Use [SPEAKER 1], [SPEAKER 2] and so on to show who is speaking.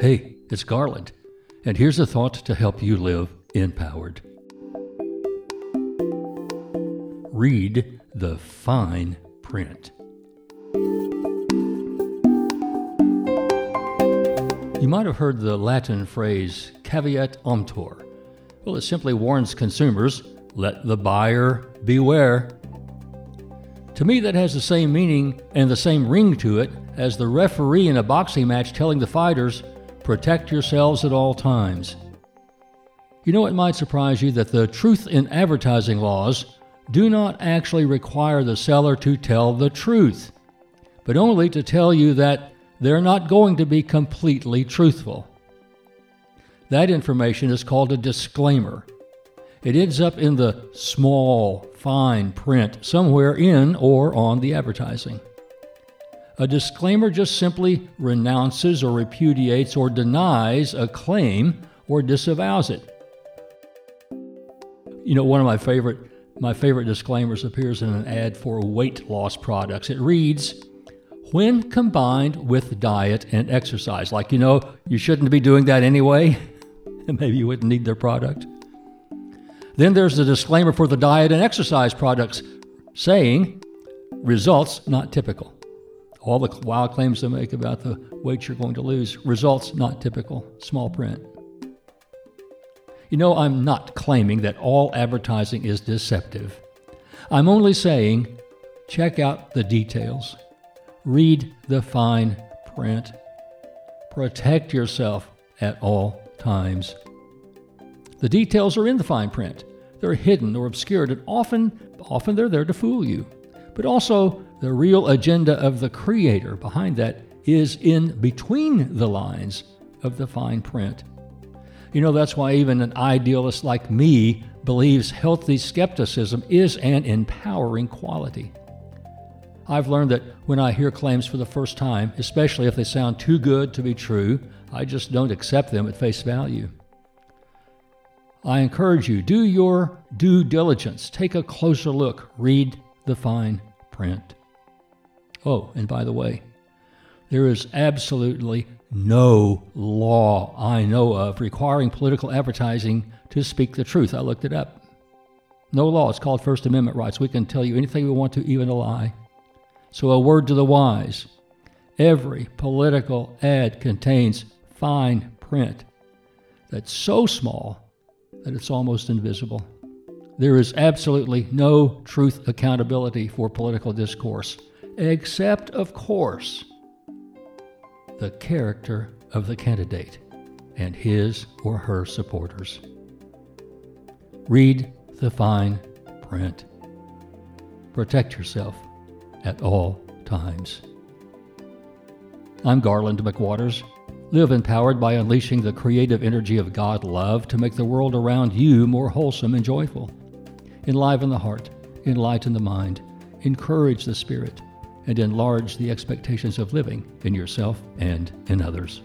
[SPEAKER 1] Hey, it's Garland, and here's a thought to help you live empowered. Read the fine print. You might have heard the Latin phrase caveat emptor. Well, it simply warns consumers let the buyer beware. To me, that has the same meaning and the same ring to it as the referee in a boxing match telling the fighters, protect yourselves at all times. You know, it might surprise you that the truth in advertising laws do not actually require the seller to tell the truth, but only to tell you that they're not going to be completely truthful. That information is called a disclaimer. It ends up in the small, fine print somewhere in or on the advertising. A disclaimer just simply renounces or repudiates or denies a claim or disavows it. You know, one of my favorite my favorite disclaimers appears in an ad for weight loss products. It reads, when combined with diet and exercise. Like, you know, you shouldn't be doing that anyway, and maybe you wouldn't need their product. Then there's the disclaimer for the diet and exercise products saying results not typical. All the wild claims they make about the weight you're going to lose, results not typical, small print. You know, I'm not claiming that all advertising is deceptive. I'm only saying check out the details. Read the fine print. Protect yourself at all times. The details are in the fine print. They're hidden or obscured, and often, often they're there to fool you. But also, the real agenda of the creator behind that is in between the lines of the fine print. You know, that's why even an idealist like me believes healthy skepticism is an empowering quality. I've learned that when I hear claims for the first time, especially if they sound too good to be true, I just don't accept them at face value. I encourage you, do your due diligence. Take a closer look. Read the fine print. Oh, and by the way, there is absolutely no law I know of requiring political advertising to speak the truth. I looked it up. No law. It's called First Amendment rights. We can tell you anything we want to, even a lie. So, a word to the wise every political ad contains fine print that's so small that it's almost invisible. There is absolutely no truth accountability for political discourse, except, of course, the character of the candidate and his or her supporters. Read the fine print. Protect yourself at all times. I'm Garland McWaters. Live empowered by unleashing the creative energy of God love to make the world around you more wholesome and joyful. Enliven the heart, enlighten the mind, encourage the spirit, and enlarge the expectations of living in yourself and in others.